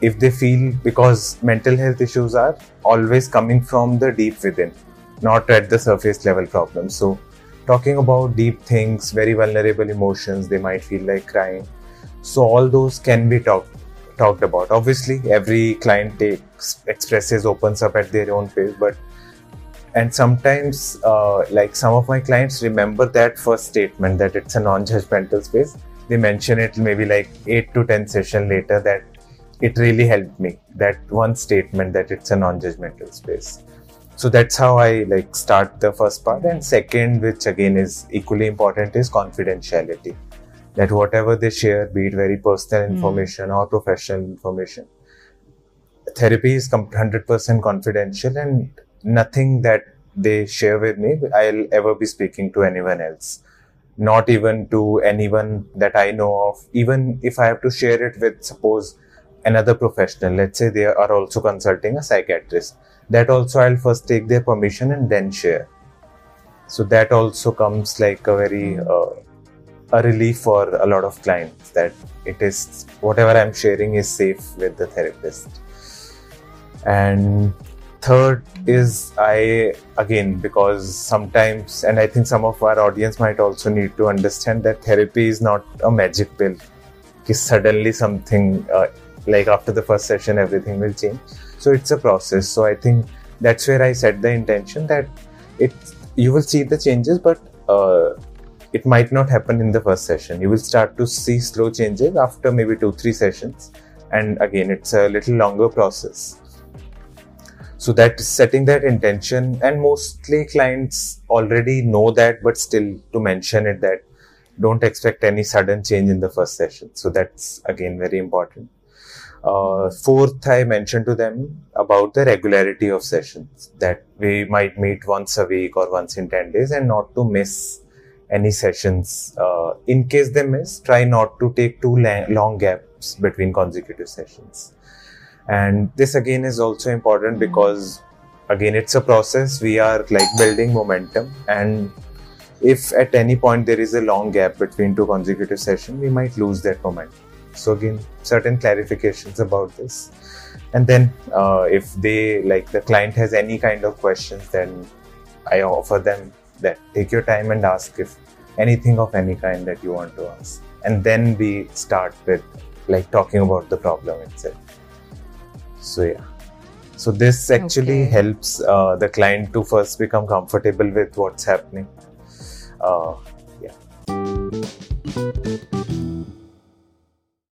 if they feel because mental health issues are always coming from the deep within, not at the surface level problems. So, talking about deep things, very vulnerable emotions, they might feel like crying. So, all those can be talked talked about. Obviously, every client takes expresses opens up at their own pace, but and sometimes uh, like some of my clients remember that first statement that it's a non-judgmental space they mention it maybe like 8 to 10 session later that it really helped me that one statement that it's a non-judgmental space. So that's how i like start the first part. And second which again is equally important is confidentiality. That whatever they share be it very personal Hmm. information or professional information therapy is 100% confidential and nothing that they share with me i'll ever be speaking to anyone else. Not even to anyone that i know of. Even if i have to share it with suppose another professional. Let's say they are also consulting a psychiatrist. That also i'll first take their permission and then share. So that also comes like a very uh, a relief for a lot of clients that it is whatever i'm sharing is safe with the therapist. And third is i again because sometimes and i think some of our audience might also need to understand that therapy is not a magic pill. Suddenly something uh, like after the first session everything will change. So it's a process. So i think that's where i set the intention that it you will see the changes but uh, it might not happen in the first session. You will start to see slow changes after maybe two three sessions. And again it's a little longer process. So that setting that intention. And mostly clients already know that but still to mention it that don't expect any sudden change in the first session. So that's again very important uh, fourth i mentioned to them about the regularity of sessions that we might meet once a week or once in 10 days and not to miss any sessions. Uh, in case they miss try not to take too la- long gaps between consecutive sessions. And this again is also important because again it's a process. We are like building momentum. And if at any point there is a long gap between two consecutive sessions we might lose that momentum so again certain clarifications about this. And then uh, if they like the client has any kind of questions then i offer them that take your time and ask if anything of any kind that you want to ask. And then we start with like talking about the problem itself. So yeah. So this actually Okay. helps uh, the client to first become comfortable with what's happening. Uh, yeah